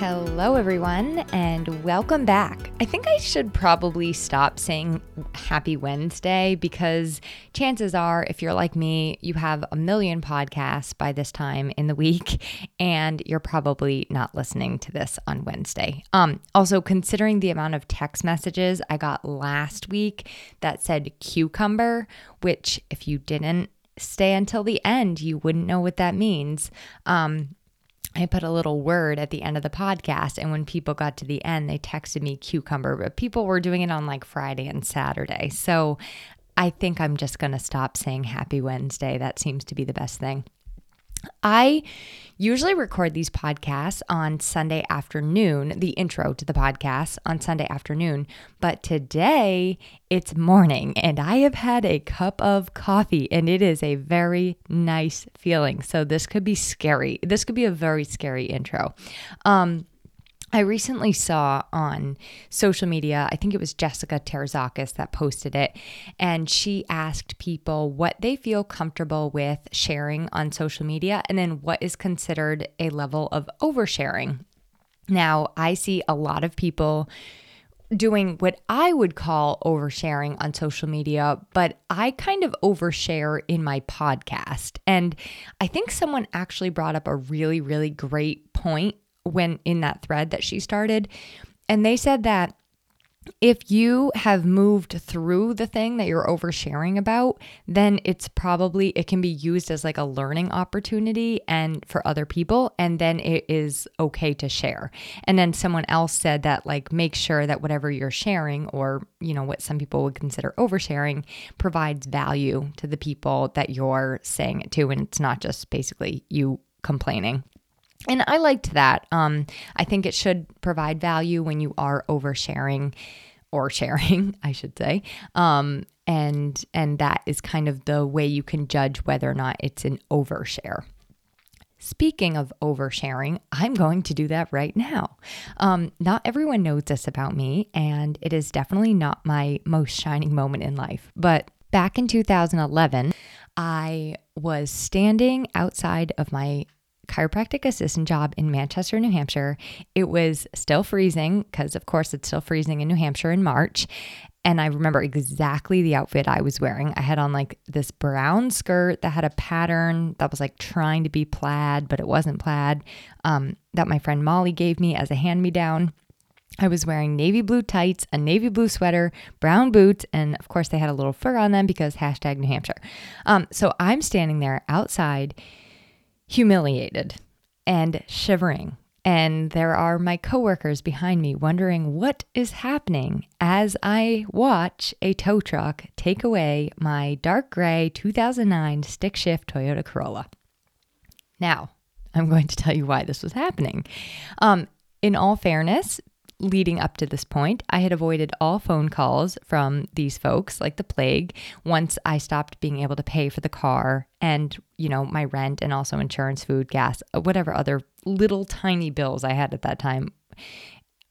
Hello, everyone, and welcome back. I think I should probably stop saying Happy Wednesday because chances are, if you're like me, you have a million podcasts by this time in the week, and you're probably not listening to this on Wednesday. Um, also, considering the amount of text messages I got last week that said cucumber, which if you didn't stay until the end, you wouldn't know what that means. Um, I put a little word at the end of the podcast. And when people got to the end, they texted me cucumber, but people were doing it on like Friday and Saturday. So I think I'm just going to stop saying happy Wednesday. That seems to be the best thing. I usually record these podcasts on Sunday afternoon, the intro to the podcast on Sunday afternoon, but today it's morning and I have had a cup of coffee and it is a very nice feeling. So this could be scary. This could be a very scary intro. Um, I recently saw on social media, I think it was Jessica Terzakis that posted it, and she asked people what they feel comfortable with sharing on social media and then what is considered a level of oversharing. Now, I see a lot of people doing what I would call oversharing on social media, but I kind of overshare in my podcast. And I think someone actually brought up a really, really great point when in that thread that she started. And they said that if you have moved through the thing that you're oversharing about, then it's probably it can be used as like a learning opportunity and for other people and then it is okay to share. And then someone else said that like make sure that whatever you're sharing or, you know, what some people would consider oversharing provides value to the people that you're saying it to and it's not just basically you complaining. And I liked that. Um, I think it should provide value when you are oversharing or sharing, I should say. Um, and and that is kind of the way you can judge whether or not it's an overshare. Speaking of oversharing, I'm going to do that right now. Um, not everyone knows this about me, and it is definitely not my most shining moment in life. But back in 2011, I was standing outside of my chiropractic assistant job in Manchester, New Hampshire. It was still freezing because, of course, it's still freezing in New Hampshire in March. And I remember exactly the outfit I was wearing. I had on like this brown skirt that had a pattern that was like trying to be plaid, but it wasn't plaid, um, that my friend Molly gave me as a hand me down. I was wearing navy blue tights, a navy blue sweater, brown boots, and of course they had a little fur on them because hashtag New Hampshire. Um, so I'm standing there outside humiliated and shivering. And there are my coworkers behind me wondering what is happening as I watch a tow truck take away my dark gray 2009 stick shift Toyota Corolla. Now, I'm going to tell you why this was happening. Um, in all fairness, leading up to this point, I had avoided all phone calls from these folks like the plague once I stopped being able to pay for the car and, you know, my rent and also insurance, food, gas, whatever other little tiny bills I had at that time.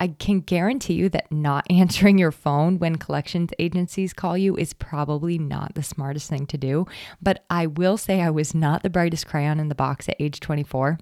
I can guarantee you that not answering your phone when collections agencies call you is probably not the smartest thing to do. But I will say I was not the brightest crayon in the box at age 24.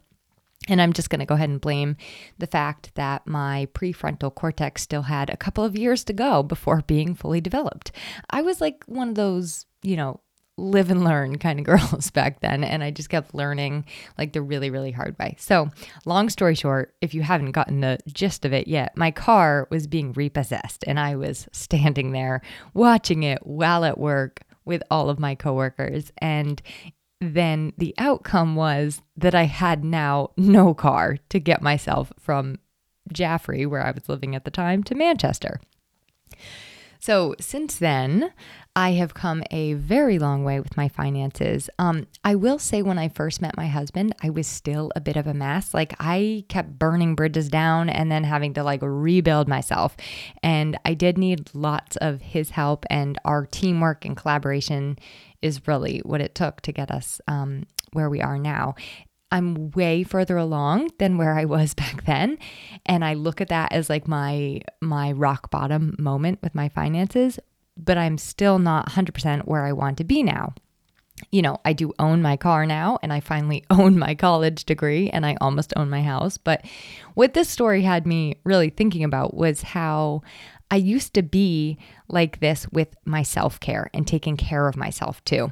And I'm just going to go ahead and blame the fact that my prefrontal cortex still had a couple of years to go before being fully developed. I was like one of those, you know, live and learn kind of girls back then. And I just kept learning like the really, really hard way. So, long story short, if you haven't gotten the gist of it yet, my car was being repossessed and I was standing there watching it while at work with all of my coworkers. And then the outcome was that I had now no car to get myself from Jaffrey, where I was living at the time, to Manchester. So, since then, I have come a very long way with my finances. Um, I will say, when I first met my husband, I was still a bit of a mess. Like, I kept burning bridges down and then having to like rebuild myself. And I did need lots of his help, and our teamwork and collaboration is really what it took to get us um, where we are now. I'm way further along than where I was back then and I look at that as like my my rock bottom moment with my finances but I'm still not 100% where I want to be now. You know, I do own my car now and I finally own my college degree and I almost own my house. But what this story had me really thinking about was how I used to be like this with my self care and taking care of myself too.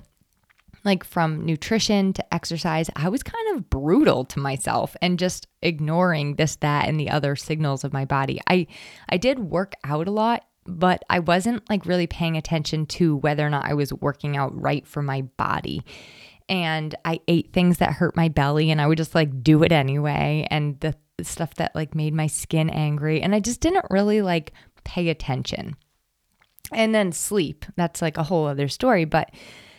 Like from nutrition to exercise, I was kind of brutal to myself and just ignoring this, that, and the other signals of my body. I, I did work out a lot but I wasn't like really paying attention to whether or not I was working out right for my body. And I ate things that hurt my belly and I would just like do it anyway. And the stuff that like made my skin angry. And I just didn't really like pay attention. And then sleep, that's like a whole other story. But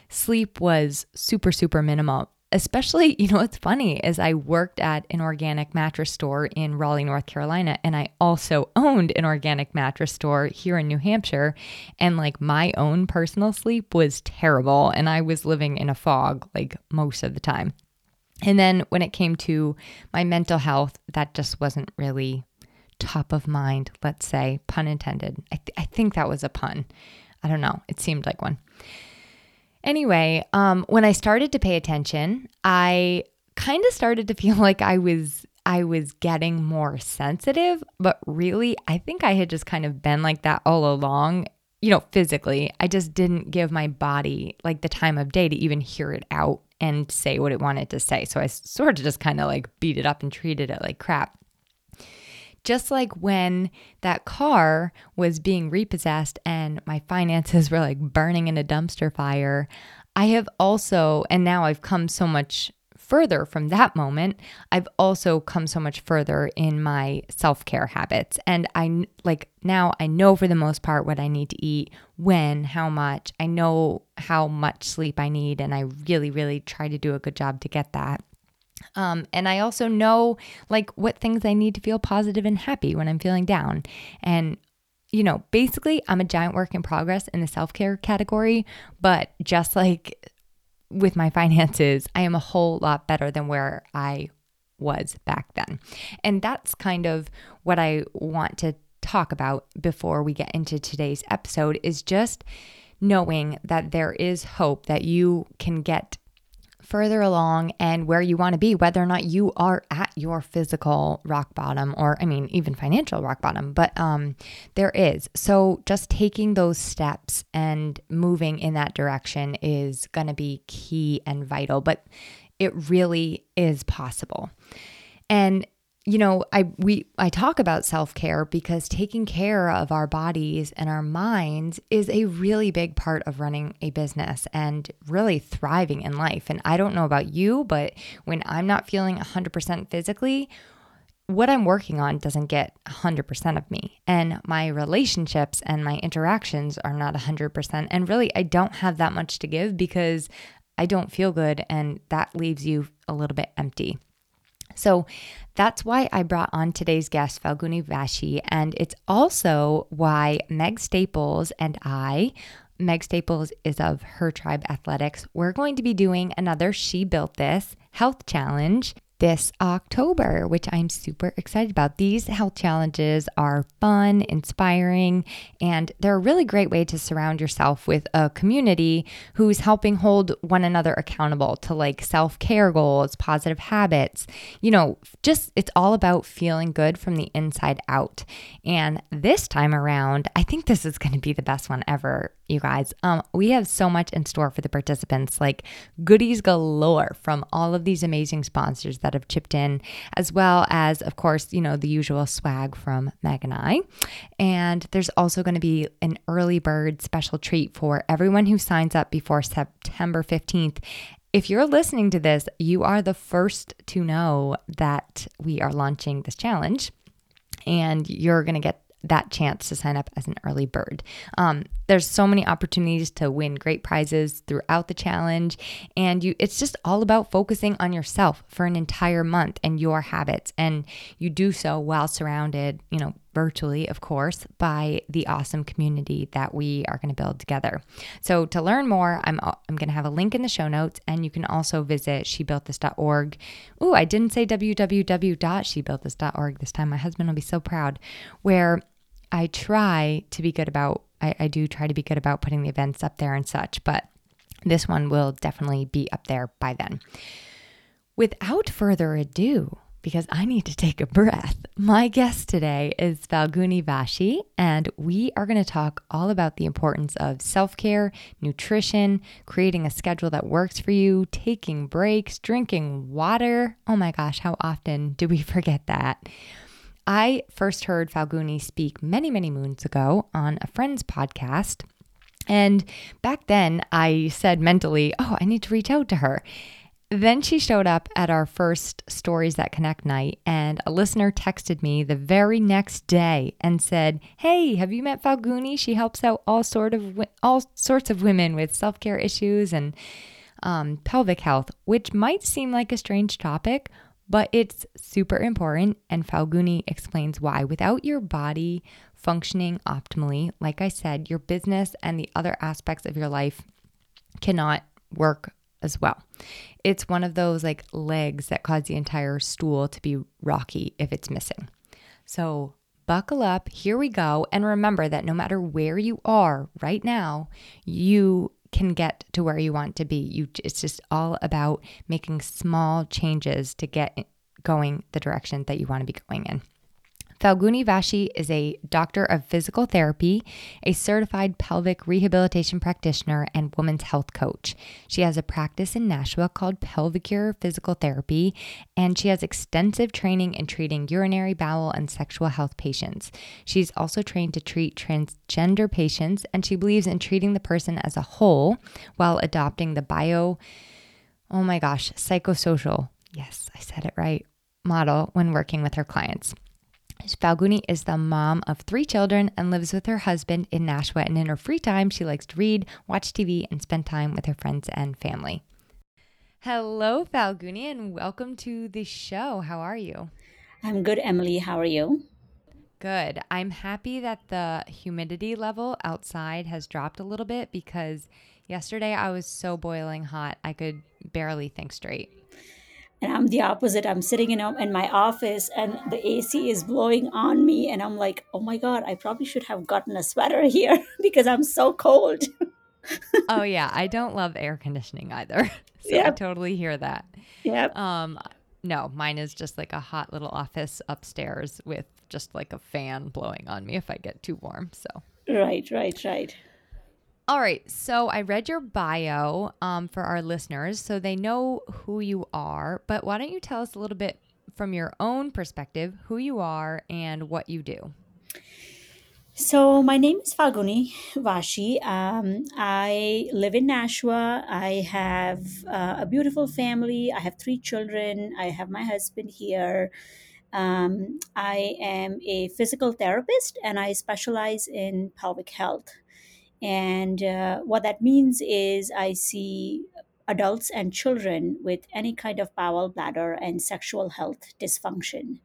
sleep was super, super minimal especially, you know, what's funny is I worked at an organic mattress store in Raleigh, North Carolina, and I also owned an organic mattress store here in New Hampshire. And like my own personal sleep was terrible, and I was living in a fog like most of the time. And then when it came to my mental health, that just wasn't really top of mind, let's say, pun intended. I, th- I think that was a pun. I don't know. It seemed like one. Anyway, um, when I started to pay attention, I kind of started to feel like I was I was getting more sensitive, but really, I think I had just kind of been like that all along. You know, physically, I just didn't give my body like the time of day to even hear it out and say what it wanted to say. So I sort of just kind of like beat it up and treated it like crap. Just like when that car was being repossessed and my finances were like burning in a dumpster fire, I have also, and now I've come so much further from that moment, I've also come so much further in my self care habits. And I like now I know for the most part what I need to eat, when, how much. I know how much sleep I need, and I really, really try to do a good job to get that. Um, and I also know like what things I need to feel positive and happy when I'm feeling down. And, you know, basically, I'm a giant work in progress in the self care category, but just like with my finances, I am a whole lot better than where I was back then. And that's kind of what I want to talk about before we get into today's episode is just knowing that there is hope that you can get further along and where you want to be, whether or not you are at your physical rock bottom or, I mean, even financial rock bottom, but um, there is. So just taking those steps and moving in that direction is going to be key and vital, but it really is possible. And you know, I we I talk about self-care because taking care of our bodies and our minds is a really big part of running a business and really thriving in life. And I don't know about you, but when I'm not feeling 100% physically, what I'm working on doesn't get 100% of me. And my relationships and my interactions are not 100%. And really, I don't have that much to give because I don't feel good. And that leaves you a little bit empty. So that's why I brought on today's guest, Falguni Vashi. And it's also why Meg Staples and I, Meg Staples is of Her Tribe Athletics, we're going to be doing another She Built This health challenge this October, which I'm super excited about. These health challenges are fun, inspiring, and they're a really great way to surround yourself with a community who's helping hold one another accountable to like self care goals, positive habits. You know, just it's all about feeling good from the inside out. And this time around, I think this is going to be the best one ever you guys. Um, we have so much in store for the participants, like goodies galore from all of these amazing sponsors that have chipped in, as well as, of course, you know, the usual swag from Meg and I. And there's also going to be an early bird special treat for everyone who signs up before September 15th. If you're listening to this, you are the first to know that we are launching this challenge, and you're going to get that chance to sign up as an early bird. Um, there's so many opportunities to win great prizes throughout the challenge, and you it's just all about focusing on yourself for an entire month and your habits, and you do so while surrounded, you know, virtually, of course, by the awesome community that we are going to build together. So to learn more, I'm I'm going to have a link in the show notes, and you can also visit shebuiltthis.org. Ooh, I didn't say www.shebuiltthis.org this time. My husband will be so proud. Where I try to be good about, I, I do try to be good about putting the events up there and such, but this one will definitely be up there by then. Without further ado, because I need to take a breath. My guest today is Falguni Vashi, and we are going to talk all about the importance of self care, nutrition, creating a schedule that works for you, taking breaks, drinking water. Oh my gosh, how often do we forget that? I first heard Falguni speak many, many moons ago on a friend's podcast. And back then, I said mentally, Oh, I need to reach out to her. Then she showed up at our first Stories That Connect night, and a listener texted me the very next day and said, "Hey, have you met Falguni? She helps out all sort of all sorts of women with self care issues and um, pelvic health, which might seem like a strange topic, but it's super important." And Falguni explains why. Without your body functioning optimally, like I said, your business and the other aspects of your life cannot work as well. It's one of those like legs that cause the entire stool to be rocky if it's missing. So buckle up, here we go. And remember that no matter where you are right now, you can get to where you want to be. You it's just all about making small changes to get going the direction that you want to be going in. Falguni Vashi is a doctor of physical therapy, a certified pelvic rehabilitation practitioner, and women's health coach. She has a practice in Nashua called Pelvicure Physical Therapy, and she has extensive training in treating urinary, bowel, and sexual health patients. She's also trained to treat transgender patients, and she believes in treating the person as a whole while adopting the bio, oh my gosh, psychosocial, yes, I said it right, model when working with her clients. Falguni is the mom of three children and lives with her husband in Nashua. And in her free time, she likes to read, watch TV, and spend time with her friends and family. Hello, Falguni, and welcome to the show. How are you? I'm good, Emily. How are you? Good. I'm happy that the humidity level outside has dropped a little bit because yesterday I was so boiling hot, I could barely think straight and I'm the opposite. I'm sitting in, in my office and the AC is blowing on me. And I'm like, oh my God, I probably should have gotten a sweater here because I'm so cold. oh, yeah. I don't love air conditioning either. So yep. I totally hear that. Yeah. Um, no, mine is just like a hot little office upstairs with just like a fan blowing on me if I get too warm. So, right, right, right. All right. So I read your bio um, for our listeners so they know who you are. But why don't you tell us a little bit from your own perspective who you are and what you do? So, my name is Falguni Vashi. Um, I live in Nashua. I have uh, a beautiful family. I have three children. I have my husband here. Um, I am a physical therapist and I specialize in pelvic health. And uh, what that means is I see adults and children with any kind of bowel, bladder, and sexual health dysfunction.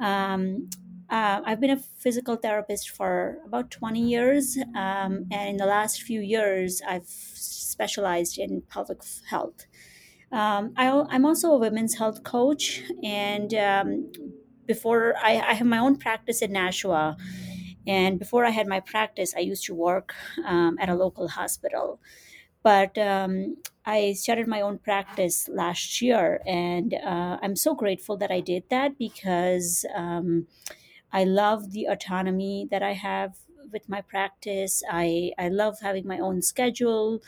Um, uh, I've been a physical therapist for about 20 years, um, and in the last few years, I've specialized in pelvic health. Um, I, am also a women's health coach, and um, before I, I, have my own practice in Nashua. And before I had my practice, I used to work um, at a local hospital. But um, I started my own practice last year, and uh, I'm so grateful that I did that because um, I love the autonomy that I have with my practice. I, I love having my own schedule.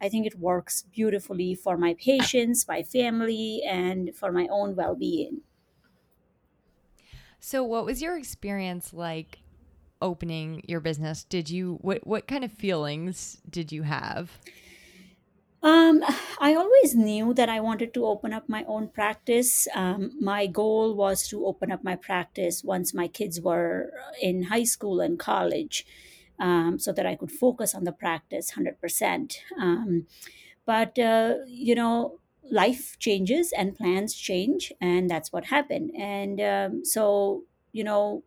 I think it works beautifully for my patients, my family, and for my own well being. So, what was your experience like opening your business did you what what kind of feelings did you have Um, I always knew that I wanted to open up my own practice. Um, my goal was to open up my practice once my kids were in high school and college um, so that I could focus on the practice 100%. Um, but, uh, you know, life changes and plans change, and that's what happened. And um, so, you know,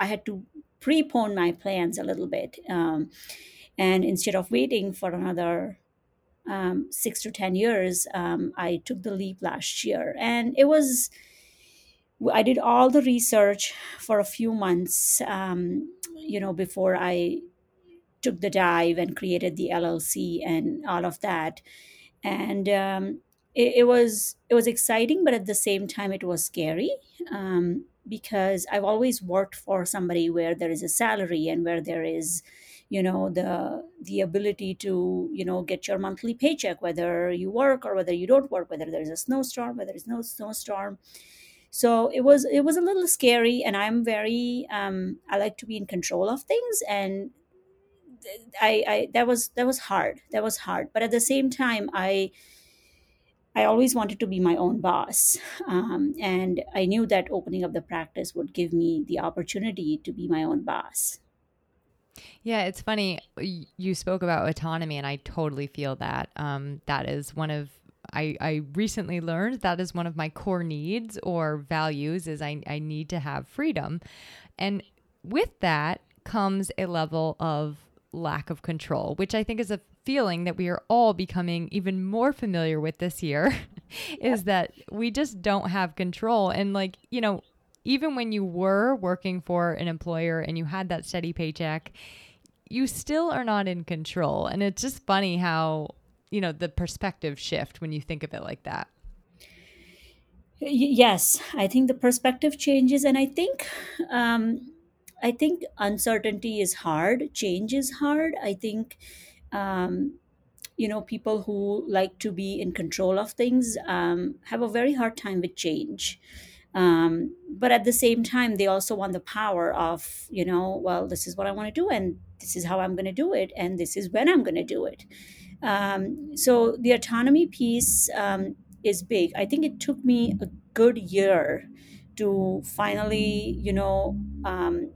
I had to prepone my plans a little bit. Um, and instead of waiting for another um, six to 10 years, um, I took the leap last year. And it was, I did all the research for a few months, um, you know, before I took the dive and created the LLC and all of that. And um, it, it was it was exciting, but at the same time, it was scary um, because I've always worked for somebody where there is a salary and where there is you know the the ability to you know get your monthly paycheck whether you work or whether you don't work whether there's a snowstorm whether there's no snowstorm. So it was it was a little scary and i'm very um i like to be in control of things and I, I that was that was hard that was hard. But at the same time i i always wanted to be my own boss um, and i knew that opening up the practice would give me the opportunity to be my own boss Yeah, it's funny. You spoke about autonomy, and I totally feel that. Um, that is one of I, I recently learned that is one of my core needs or values is I, I need to have freedom. And with that comes a level of lack of control, which I think is a feeling that we are all becoming even more familiar with this year is that we just don't have control. And like, you know, even when you were working for an employer and you had that steady paycheck, you still are not in control. And it's just funny how, you know, the perspective shift when you think of it like that. Yes i think the perspective changes and i think um, i think uncertainty is hard change is hard i think um, you know people who like to be in control of things um, have a very hard time with change. Um, but at the same time they also want the power of you know well this is what i want to do and this is how i'm going to do it and this is when i'm going to do it. Um, so the autonomy piece um, is big. I think it took me a good year to finally you know um,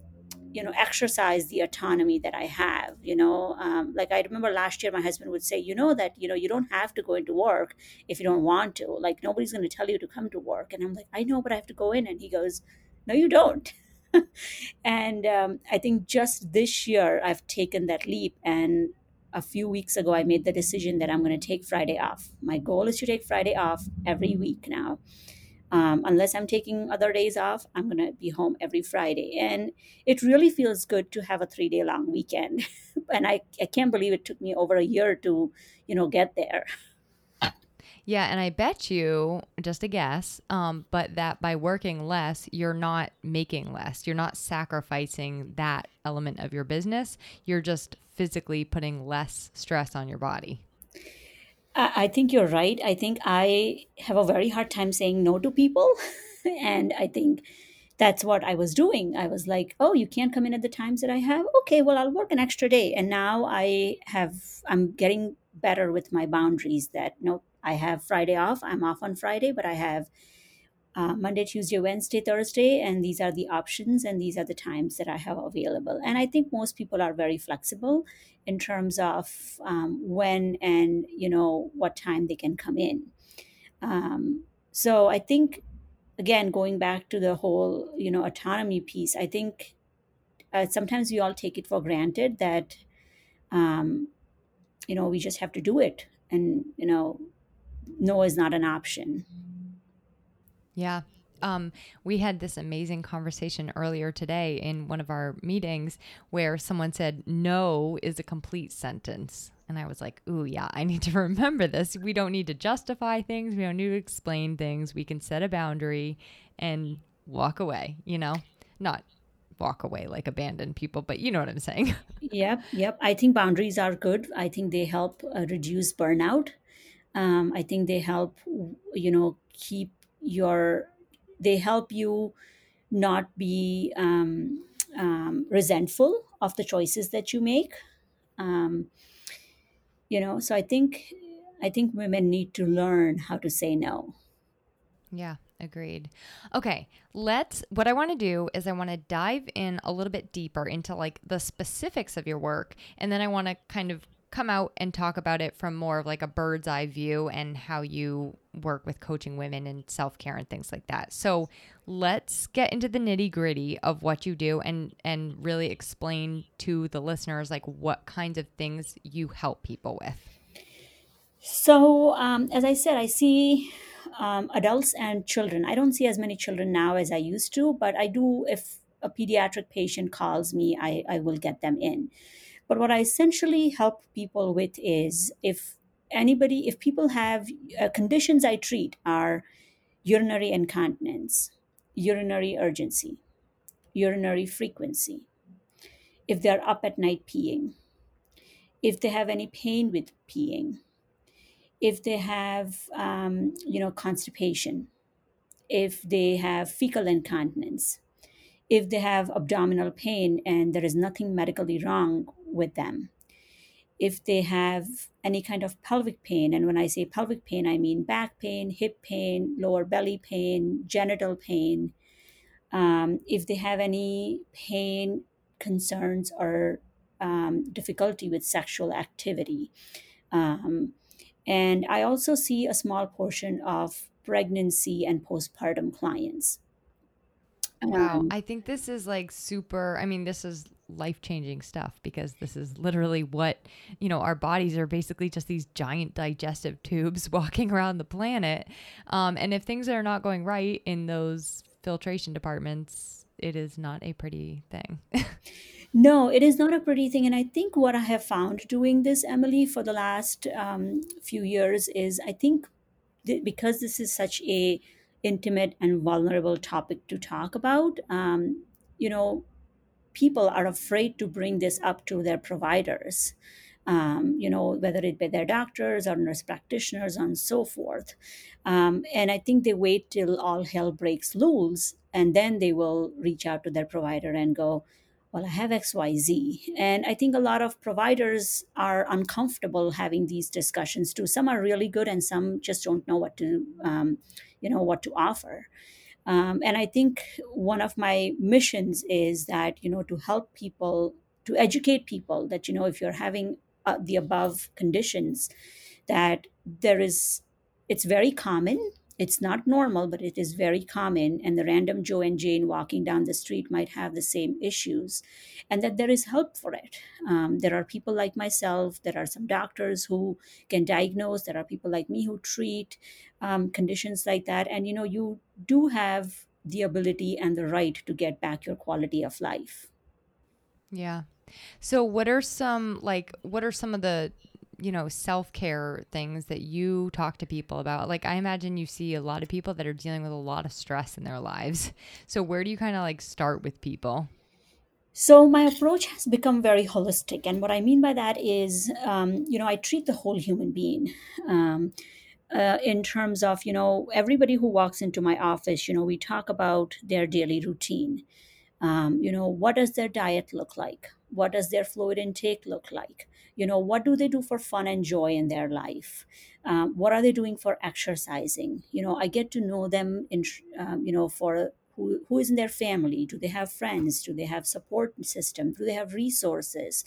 you know exercise the autonomy that i have you know um, like i remember last year my husband would say you know that you know you don't have to go into work if you don't want to. Like nobody's going to tell you to come to work. And i'm like i know but i have to go in. And he goes no you don't. And um, i think just this year i've taken that leap and a few weeks ago i made the decision that i'm going to take friday off. My goal is to take friday off every week now um, unless I'm taking other days off, I'm going to be home every Friday. And it really feels good to have a three day long weekend. and I, I can't believe it took me over a year to, you know, get there. Yeah, and I bet you, just a guess, um, but that by working less, you're not making less. You're not sacrificing that element of your business. You're just physically putting less stress on your body. I, think you're right. I think I have a very hard time saying no to people. and I think that's what I was doing. I was like, oh, you can't come in at the times that I have? Okay, well, I'll work an extra day. And now I have, I'm getting better with my boundaries that no, I have Friday off. I'm off on Friday, but I have uh, Monday, Tuesday, Wednesday, Thursday, and these are the options and these are the times that I have available. And I think most people are very flexible in terms of um, when and you know what time they can come in. Um, so I think again going back to the whole you know autonomy piece, I think uh, sometimes we all take it for granted that um, you know we just have to do it, and you know no is not an option. Yeah. Um, we had this amazing conversation earlier today in one of our meetings where someone said, no is a complete sentence. And I was like, ooh, yeah, I need to remember this. We don't need to justify things. We don't need to explain things. We can set a boundary and walk away, you know? Not walk away like abandon people, but you know what I'm saying. Yep, yep. I think boundaries are good. I think they help uh, reduce burnout. Um, I think they help, you know, keep your, they help you not be um, um, resentful of the choices that you make. Um, you know, so I think I think women need to learn how to say no. Yeah, agreed. Okay, let's what I want to do is I want to dive in a little bit deeper into like the specifics of your work and then I want to kind of come out and talk about it from more of like a bird's eye view and how you work with coaching women and self-care and things like that. So, let's get into the nitty-gritty of what you do and and really explain to the listeners like what kinds of things you help people with. So, um, as I said, I see um, adults and children. I don't see as many children now as I used to, but I do. If a pediatric patient calls me, I, I will get them in. But what I essentially help people with is if anybody, if people have uh, conditions I treat are urinary incontinence, urinary urgency, urinary frequency, if they're up at night peeing, if they have any pain with peeing, if they have, um, you know, constipation, if they have fecal incontinence, if they have abdominal pain and there is nothing medically wrong with them, if they have any kind of pelvic pain, and when I say pelvic pain, I mean back pain, hip pain, lower belly pain, genital pain, um, if they have any pain, concerns, or um, difficulty with sexual activity. Um, and I also see a small portion of pregnancy and postpartum clients. Wow. Um, I think this is like super, I mean, this is life changing stuff because this is literally what, you know, our bodies are basically just these giant digestive tubes walking around the planet. Um, and if things are not going right in those filtration departments, it is not a pretty thing. no, it is not a pretty thing. And I think what I have found doing this, Emily, for the last um, few years is I think th- because this is such a intimate and vulnerable topic to talk about, um, you know, people are afraid to bring this up to their providers. Um, you know, whether it be their doctors or nurse practitioners and so forth. Um, and I think they wait till all hell breaks loose and then they will reach out to their provider and go, Well, I have XYZ. And I think a lot of providers are uncomfortable having these discussions too. Some are really good and some just don't know what to, um, you know, what to offer. Um, and I think one of my missions is that, you know, to help people, to educate people that, you know, if you're having uh, the above conditions, that there is, it's very common. It's not normal, but it is very common. And the random Joe and Jane walking down the street might have the same issues, and that there is help for it. Um, there are people like myself, there are some doctors who can diagnose, there are people like me who treat um, conditions like that. And, you know, you do have the ability and the right to get back your quality of life. yeah. So, what are some, like, what are some of the, you know, self care things that you talk to people about? Like, I imagine you see a lot of people that are dealing with a lot of stress in their lives. So, where do you kind of like start with people? So my approach has become very holistic, and what I mean by that is, um, you know, I treat the whole human being. Um, uh, in terms of you know everybody who walks into my office you know we talk about their daily routine um, you know what does their diet look like what does their fluid intake look like? You know what do they do for fun and joy in their life? Um, what are they doing for exercising? You know i get to know them in um, you know for who, who is in their family? Do they have friends? Do they have support system? Do they have resources?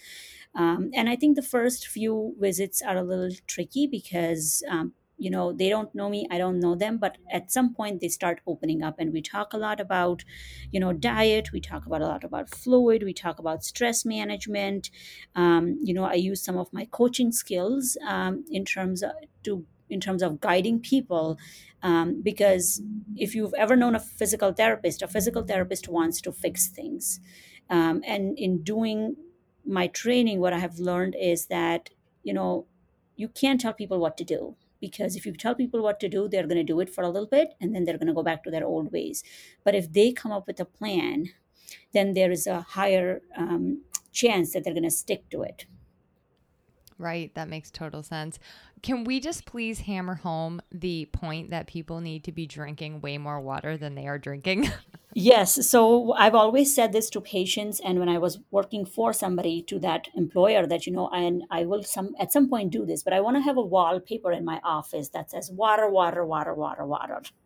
Um, and i think the first few visits are a little tricky because um, you know they don't know me i don't know them but at some point they start opening up and we talk a lot about you know diet we talk about a lot about fluid we talk about stress management. Um, you know i use some of my coaching skills um, in terms of to in terms of guiding people um, because if you've ever known a physical therapist a physical therapist wants to fix things. Um, and in doing my training what i have learned is that you know you can't tell people what to do because if you tell people what to do they're going to do it for a little bit and then they're going to go back to their old ways but if they come up with a plan then there is a higher um, chance that they're going to stick to it Right. That makes total sense. Can we just please hammer home the point that people need to be drinking way more water than they are drinking? Yes, so I've always said this to patients, and when I was working for somebody, to that employer, that you know, and I will some at some point do this, but I want to have a wallpaper in my office that says water, water, water, water, water.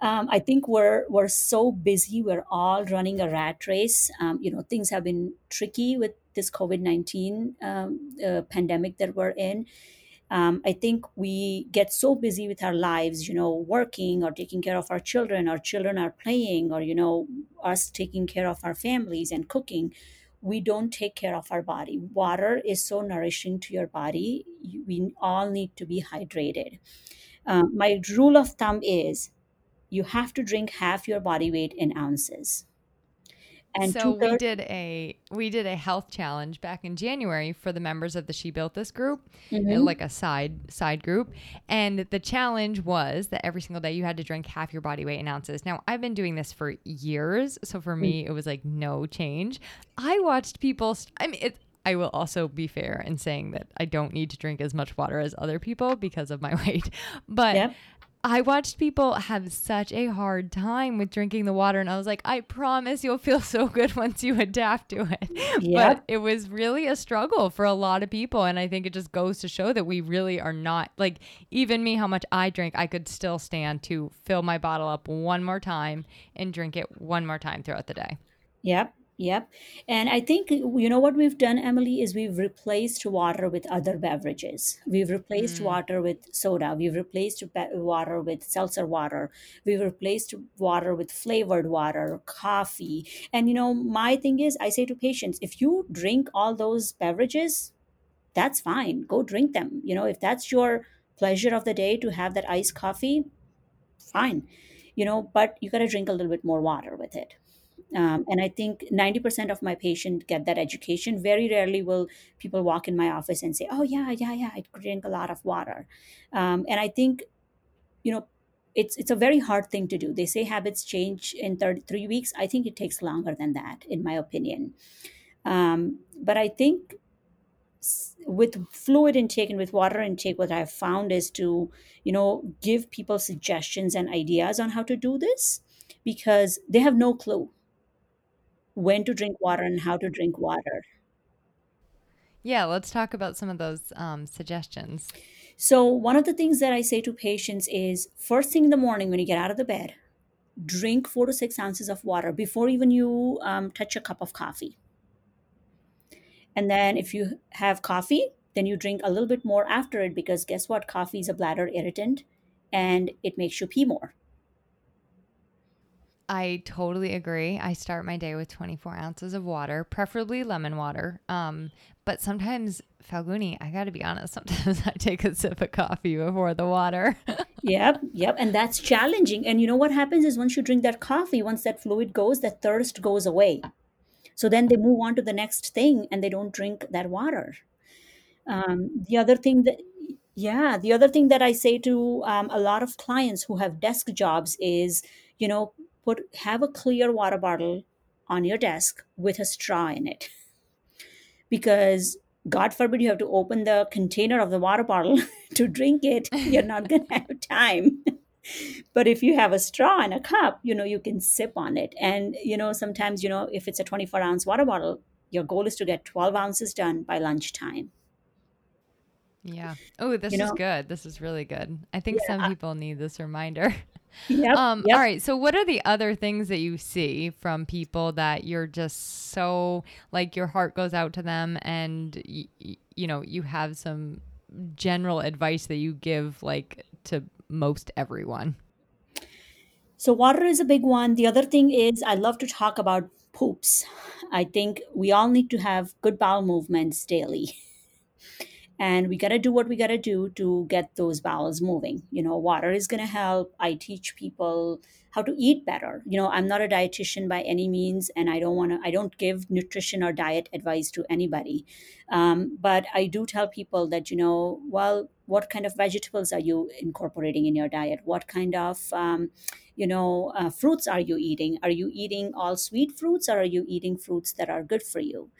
um, I think we're we're so busy, we're all running a rat race. Um, you know, things have been tricky with this COVID nineteen um, uh, pandemic that we're in um, i think we get so busy with our lives you know working or taking care of our children our children are playing or you know us taking care of our families and cooking we don't take care of our body. Water is so nourishing to your body we all need to be hydrated. Um, my rule of thumb is you have to drink half your body weight in ounces and So we did a we did a health challenge back in January for the members of the She Built This group, uh, mm-hmm, like a side side group, and the challenge was that every single day you had to drink half your body weight in ounces. Now I've been doing this for years, so for me it was like no change. I watched people. St- I mean, it, I will also be fair in saying that I don't need to drink as much water as other people because of my weight, but yep I watched people have such a hard time with drinking the water, and I was like, I promise you'll feel so good once you adapt to it. But it was really a struggle for a lot of people. And I think it just goes to show that we really are not like, even me, how much I drink, I could still stand to fill my bottle up one more time and drink it one more time throughout the day. Yep, yep. And I think, you know, what we've done, Emily, is we've replaced water with other beverages. We've replaced Mm. water with soda. We've replaced be- water with seltzer water. We've replaced water with flavored water, coffee. And, you know, my thing is, I say to patients, if you drink all those beverages, that's fine. Go drink them. You know, if that's your pleasure of the day to have that iced coffee, fine. You know, but you got to drink a little bit more water with it um, and i think 90% of my patients get that education. Very rarely will people walk in my office and say oh yeah yeah yeah i drink a lot of water. Um, and i think you know it's it's a very hard thing to do. They say habits change in 33 weeks. I think it takes longer than that in my opinion. Um, but i think with fluid intake and with water intake what i've found is to you know give people suggestions and ideas on how to do this because they have no clue when to drink water and how to drink water. Yeah, let's talk about some of those um, suggestions. So, one of the things that I say to patients is first thing in the morning when you get out of the bed, drink four to six ounces of water before even you um, touch a cup of coffee. And then, if you have coffee, then you drink a little bit more after it because guess what? Coffee is a bladder irritant and it makes you pee more. I totally agree. I start my day with 24 ounces of water, preferably lemon water. Um, but sometimes, Falguni, I got to be honest, sometimes I take a sip of coffee before the water. Yep, yep. And that's challenging. And you know what happens is once you drink that coffee, once that fluid goes, that thirst goes away. So then they move on to the next thing and they don't drink that water. Um, the other thing that, yeah, the other thing that I say to um, a lot of clients who have desk jobs is, you know, put have a clear water bottle on your desk with a straw in it because God forbid you have to open the container of the water bottle to drink it. You're not going to have time. but if you have a straw and a cup, you know, you can sip on it. And, you know, sometimes, you know, if it's a 24 ounce water bottle, your goal is to get 12 ounces done by lunchtime. yeah. Oh, You this is know, good. This is really good. I think some yeah. people need this reminder. Yep. Um, Yep. right. So, what are the other things that you see from people that you're just so like your heart goes out to them, and y- y- you know you have some general advice that you give like to most everyone? So water is a big one. The other thing is I love to talk about poops. I think we all need to have good bowel movements daily. and we got to do what we got to do to get those bowels moving. You know water is going to help. I teach people how to eat better. You know i'm not a dietitian by any means and i don't want to i don't give nutrition or diet advice to anybody. Um, but i do tell people that you know well what kind of vegetables are you incorporating in your diet? What kind of um, you know uh, fruits are you eating? Are you eating all sweet fruits or are you eating fruits that are good for you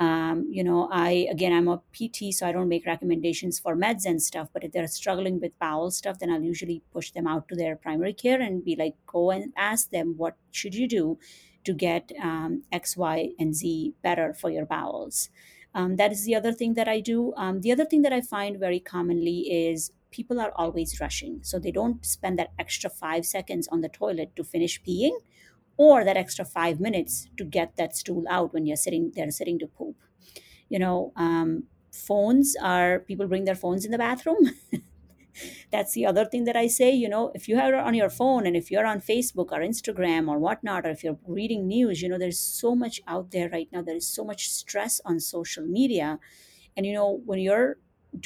um, you know i again i'm a pt so i don't make recommendations for meds and stuff but if they're struggling with bowel stuff then i'll usually push them out to their primary care and be like go and ask them what should you do to get um, x y and z better for your bowels? Um, that is the other thing that i do. Um, the other thing that i find very commonly is people are always rushing so they don't spend that extra five seconds on the toilet to finish peeing or that extra five minutes to get that stool out when you're sitting there sitting to poop. You know um, phones are people bring their phones in the bathroom. That's the other thing that i say you know if you have on your phone and if you're on facebook or instagram or whatnot or if you're reading news you know there's so much out there right now. There is so much stress on social media. And you know when you're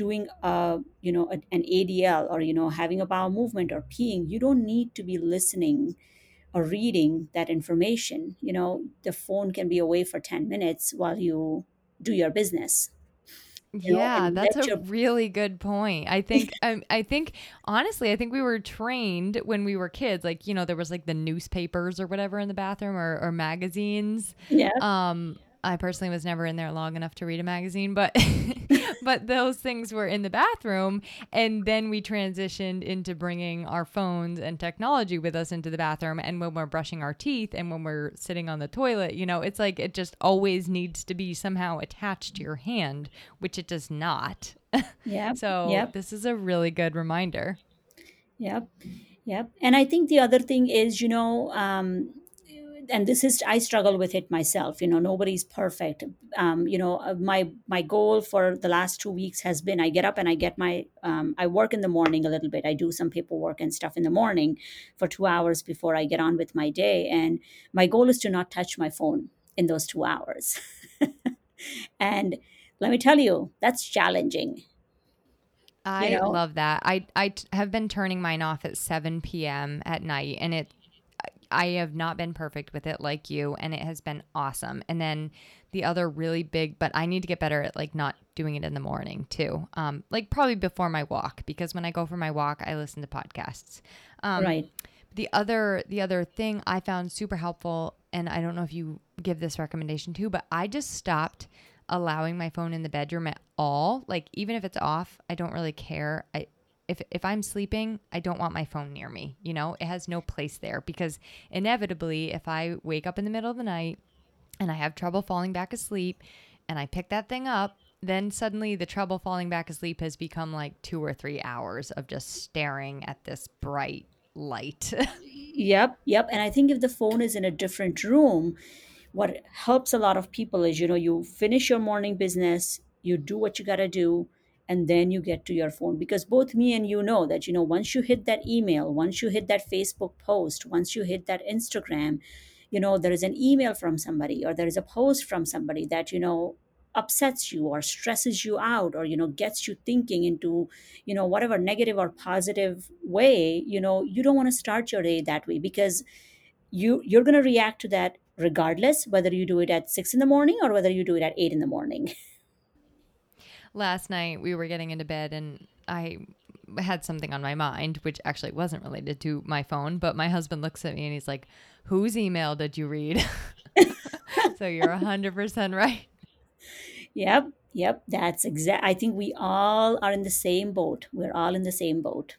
doing a you know an adl or you know having a bowel movement or peeing you don't need to be listening or reading that information you know the phone can be away for 10 minutes while you do your business you Yeah, and that's a your really good point. I think um, I think honestly, I think we were trained when we were kids, like, you know, there was like the newspapers or whatever in the bathroom or, or magazines. yeah Um, I personally was never in there long enough to read a magazine, but but those things were in the bathroom and then we transitioned into bringing our phones and technology with us into the bathroom and when we're brushing our teeth and when we're sitting on the toilet, you know, it's like it just always needs to be somehow attached to your hand, which it does not. Yeah. so, yep this is a really good reminder. yep yep and i think the other thing is you know um and this is i struggle with it myself you know nobody's perfect. Um, you know uh, my my goal for the last two weeks has been i get up and i get my um, i work in the morning a little bit. I do some paperwork and stuff in the morning for two hours before i get on with my day. And my goal is to not touch my phone in those two hours. And let me tell you that's challenging. You I know? love that. I I t- have been turning mine off at 7 p.m. at night and it I have not been perfect with it like you, and it has been awesome. And then the other really big, but I need to get better at like not doing it in the morning too. Um, like probably before my walk because when I go for my walk, I listen to podcasts. Um, right the other the other thing I found super helpful, and I don't know if you give this recommendation too, but I just stopped allowing my phone in the bedroom at all. Like even if it's off, I don't really care. I if if I'm sleeping, I don't want my phone near me. You know, it has no place there because inevitably, if I wake up in the middle of the night and I have trouble falling back asleep, and I pick that thing up. Then suddenly the trouble falling back asleep has become like two or three hours of just staring at this bright light. Yep, yep. And I think if the phone is in a different room, what helps a lot of people is, you know, you finish your morning business, you do what you got to do, and then you get to your phone. Because both me and you know that, you know, once you hit that email, once you hit that Facebook post, once you hit that Instagram, you know, there is an email from somebody or there is a post from somebody that, you know, upsets you or stresses you out or you know gets you thinking into you know whatever negative or positive way you know you don't want to start your day that way because you you're going to react to that regardless whether you do it at six in the morning or whether you do it at eight in the morning Last night we were getting into bed and I had something on my mind, which actually wasn't related to my phone, but my husband looks at me and he's like, Whose email did you read? so you're 100% right. yep yep that's exact i think we all are in the same boat we're all in the same boat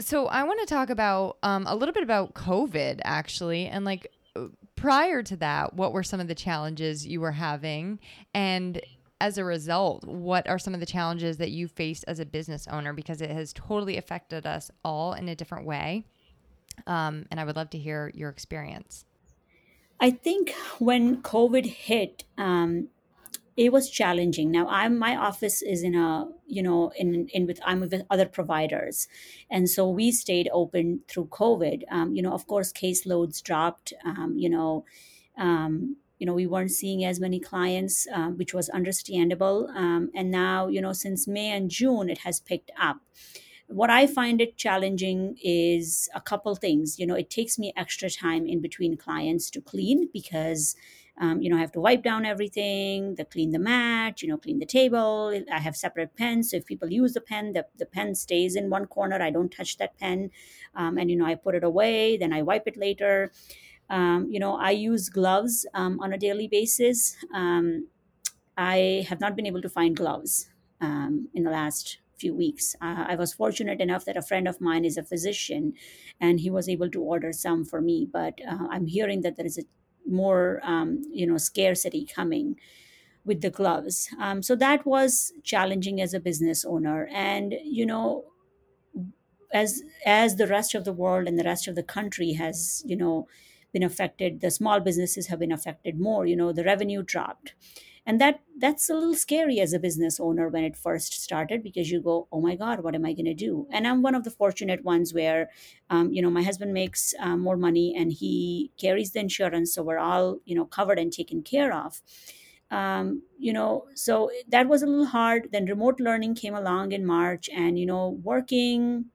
So I want to talk about um, a little bit about COVID actually, and like uh, prior to that, what were some of the challenges you were having, and as a result, what are some of the challenges that you faced as a business owner because it has totally affected us all in a different way. Um, and I would love to hear your experience. i think when covid hit um, it was challenging now i'm my office is in a you know in in with i'm with other providers and so we stayed open through covid um, you know of course caseloads dropped um, you know um, you know we weren't seeing as many clients um, which was understandable. Um, and now you know since may and june it has picked up. What i find it challenging is a couple things. You know it takes me extra time in between clients to clean because um, you know i have to wipe down everything the clean the mat you know clean the table. I have separate pens so if people use the pen the, the pen stays in one corner. I don't touch that pen. Um, and you know i put it away then i wipe it later um, you know i use gloves um, on a daily basis. Um, I have not been able to find gloves um, in the last few weeks. Uh, I was fortunate enough that a friend of mine is a physician and he was able to order some for me, but uh, I'm hearing that there is a more um, you know scarcity coming with the gloves. Um, so that was challenging as a business owner. And you know as as the rest of the world and the rest of the country has you know been affected the small businesses have been affected more you know the revenue dropped. And that that's a little scary as a business owner when it first started because you go oh my god what am i going to do? And i'm one of the fortunate ones where um, you know my husband makes uh, more money and he carries the insurance so we're all you know covered and taken care of. Um, you know so that was a little hard. Then remote learning came along in march and you know working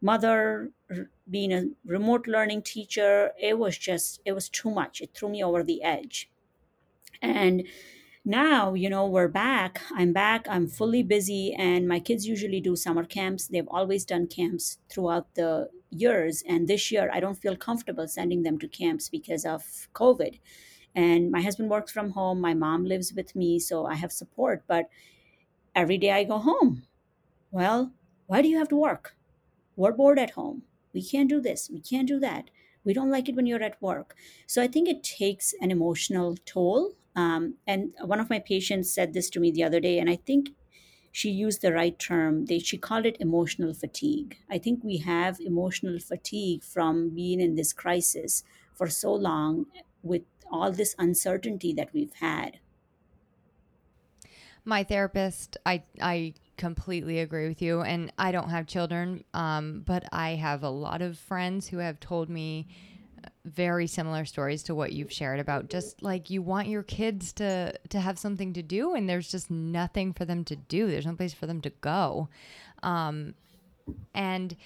mother being a remote learning teacher it was just it was too much. It threw me over the edge. And now you know we're back. I'm back. I'm fully busy. And my kids usually do summer camps. They've always done camps throughout the years. And this year i don't feel comfortable sending them to camps because of covid. And my husband works from home. My mom lives with me. So i have support. But every day i go home. Well why do you have to work? We're bored at home. We can't do this. We can't do that. We don't like it when you're at work. So I think it takes an emotional toll. Um, and one of my patients said this to me the other day, and I think she used the right term. They, she called it emotional fatigue. I think we have emotional fatigue from being in this crisis for so long with all this uncertainty that we've had. My therapist, I I completely agree with you, and I don't have children, um, but I have a lot of friends who have told me uh, very similar stories to what you've shared about just like you want your kids to to have something to do and there's just nothing for them to do. There's no place for them to go. Um, and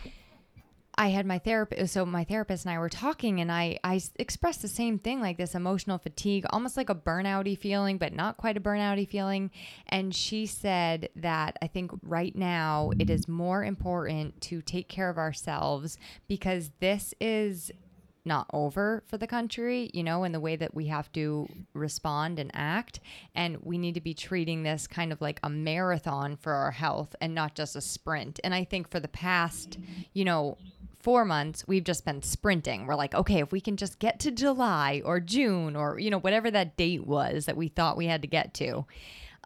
I had my therapist, so my therapist and I were talking, and I I expressed the same thing, like this emotional fatigue, almost like a burnouty feeling, but not quite a burnouty feeling. And she said that I think right now it is more important to take care of ourselves because this is not over for the country, you know, in the way that we have to respond and act. And we need to be treating this kind of like a marathon for our health and not just a sprint. And I think for the past, you know, four months, we've just been sprinting. We're like, okay, if we can just get to July or June or, you know, whatever that date was that we thought we had to get to.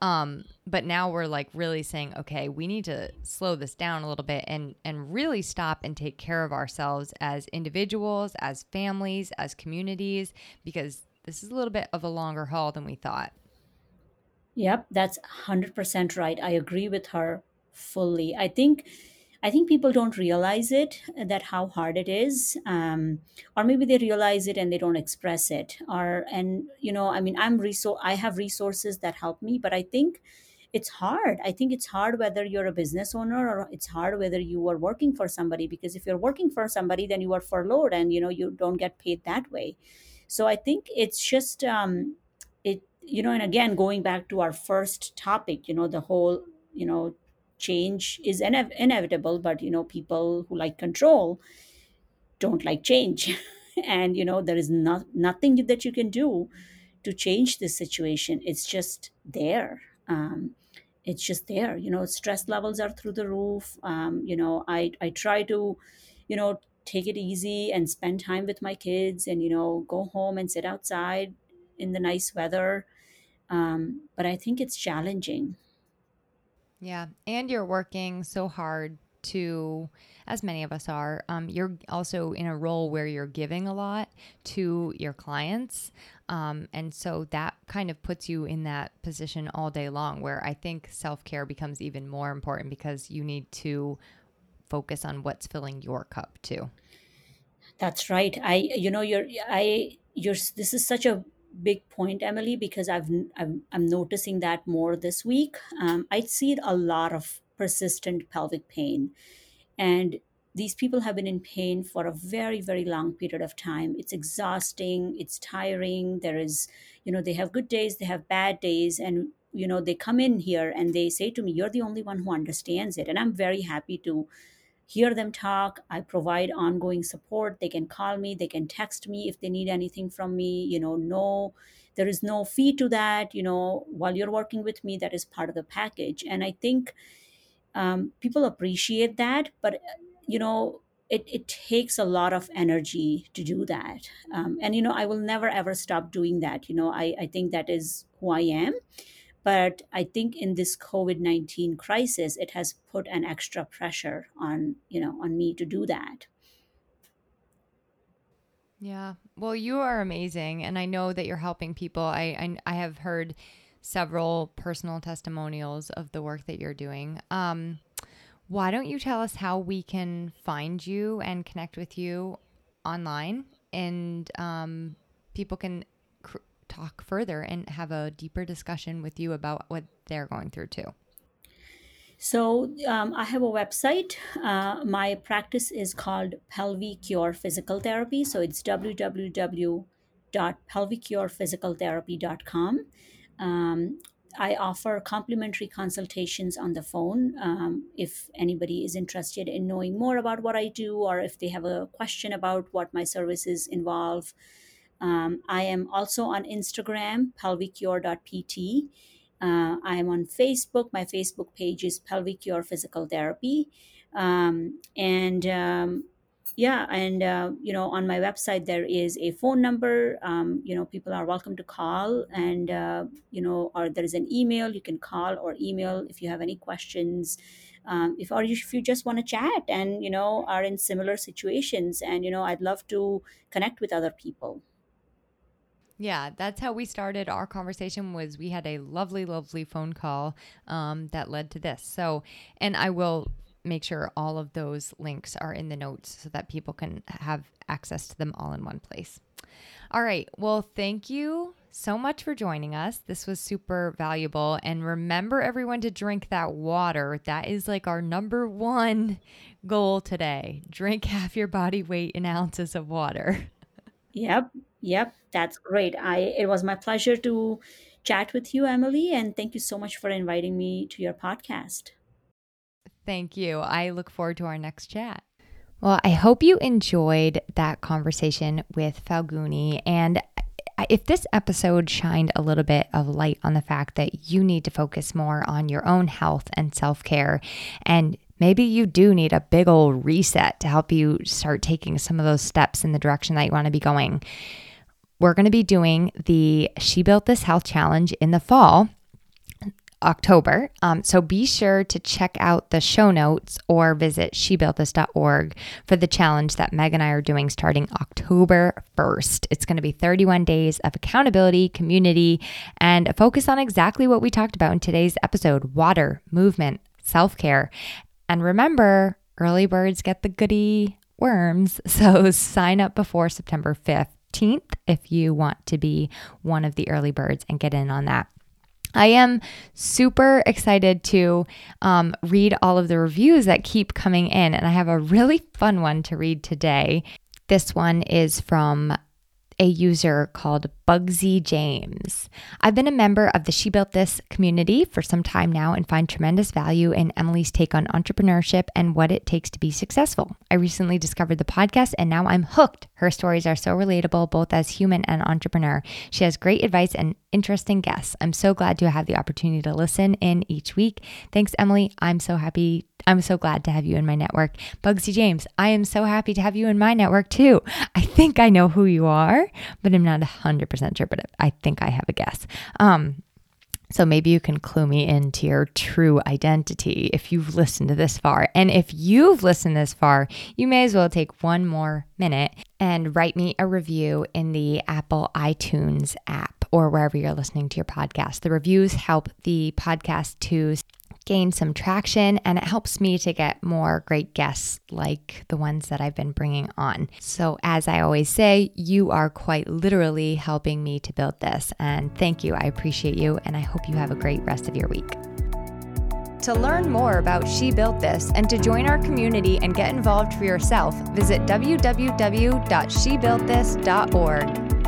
Um, but now we're like really saying, okay, we need to slow this down a little bit and and really stop and take care of ourselves as individuals, as families, as communities, because this is a little bit of a longer haul than we thought. Yep, that's 100% right. I agree with her fully. I think I think people don't realize it that how hard it is, um, or maybe they realize it and they don't express it. Or and you know, I mean, I'm resor- I have resources that help me, but I think it's hard. I think it's hard whether you're a business owner or it's hard whether you are working for somebody because if you're working for somebody, then you are furloughed and you know you don't get paid that way. So I think it's just um, it you know, and again going back to our first topic, you know, the whole you know change is ine- inevitable but you know people who like control don't like change. And you know there is not nothing that you can do to change this situation. It's just there. Um, it's just there. You know stress levels are through the roof. Um, you know i i try to you know take it easy and spend time with my kids and you know go home and sit outside in the nice weather. Um, but i think it's challenging Yeah. And you're working so hard to, as many of us are, um, you're also in a role where you're giving a lot to your clients. Um, and so that kind of puts you in that position all day long where I think self care becomes even more important because you need to focus on what's filling your cup too. That's right. I, you know, you're, I, you're, this is such a big point, Emily, because I've, I'm, I'm noticing that more this week. Um, I see a lot of persistent pelvic pain. and these people have been in pain for a very very long period of time it's exhausting it's tiring there is you know they have good days they have bad days and you know they come in here and they say to me you're the only one who understands it and i'm very happy to hear them talk. I provide ongoing support. They can call me. They can text me if they need anything from me. You know no there is no fee to that you know while you're working with me that is part of the package. And i think um, people appreciate that but you know it, it takes a lot of energy to do that. Um, and you know i will never ever stop doing that. You know i, I think that is who i am but i think in this covid-19 crisis it has put an extra pressure on you know on me to do that Yeah. Well, you are amazing. And I know that you're helping people. I, I, I have heard several personal testimonials of the work that you're doing. Um, why don't you tell us how we can find you and connect with you online and um, people can talk further and have a deeper discussion with you about what they're going through too? So um, I have a website. Uh, my practice is called Pelvic Cure Physical Therapy. So it's www.pelvicurephysicaltherapy.com. Um, I offer complimentary consultations on the phone. Um, if anybody is interested in knowing more about what I do, or if they have a question about what my services involve, um, I am also on Instagram, pelvicure.pt. Uh, I am on Facebook. My Facebook page is Pelvic Cure Physical Therapy. Um, and um, yeah, and uh, you know, on my website there is a phone number. Um, you know, people are welcome to call, and uh, you know, or there is an email you can call or email if you have any questions. Um, if or if you just want to chat and you know are in similar situations, and you know, I'd love to connect with other people. Yeah, that's how we started our conversation was we had a lovely, lovely phone call um, that led to this. So, and I will make sure all of those links are in the notes so that people can have access to them all in one place. All right. Well, thank you so much for joining us. This was super valuable. And remember, everyone, to drink that water. That is like our number one goal today. Drink half your body weight in ounces of water. Yep, yep, that's great. I it was my pleasure to chat with you, Emily, and thank you so much for inviting me to your podcast. Thank you. I look forward to our next chat. Well, I hope you enjoyed that conversation with Falguni. And if this episode shined a little bit of light on the fact that you need to focus more on your own health and self care, and maybe you do need a big old reset to help you start taking some of those steps in the direction that you want to be going, we're going to be doing the She Built This Health Challenge in the fall. October. Um, so be sure to check out the show notes or visit shebuiltthis.org for the challenge that Meg and I are doing starting October 1st. It's going to be 31 days of accountability, community, and a focus on exactly what we talked about in today's episode water, movement, self care. And remember, early birds get the goody worms. So sign up before September 15th if you want to be one of the early birds and get in on that. I am super excited to um, read all of the reviews that keep coming in, and I have a really fun one to read today. This one is from a user called Bugsy James. I've been a member of the She Built This community for some time now and find tremendous value in Emily's take on entrepreneurship and what it takes to be successful. I recently discovered the podcast and now I'm hooked. Her stories are so relatable, both as human and entrepreneur. She has great advice and interesting guests. I'm so glad to have the opportunity to listen in each week. Thanks, Emily. I'm so happy I'm so glad to have you in my network. Bugsy James, I am so happy to have you in my network too. I think I know who you are, but I'm not 100% sure, but I think I have a guess. Um, so maybe you can clue me into your true identity if you've listened to this far. And if you've listened this far, you may as well take one more minute and write me a review in the Apple iTunes app or wherever you're listening to your podcast. The reviews help the podcast to gain some traction and it helps me to get more great guests like the ones that I've been bringing on. So, as I always say, you are quite literally helping me to build this. And thank you. I appreciate you. And I hope you have a great rest of your week. To learn more about She Built This and to join our community and get involved for yourself, visit www.shebuiltthis.org.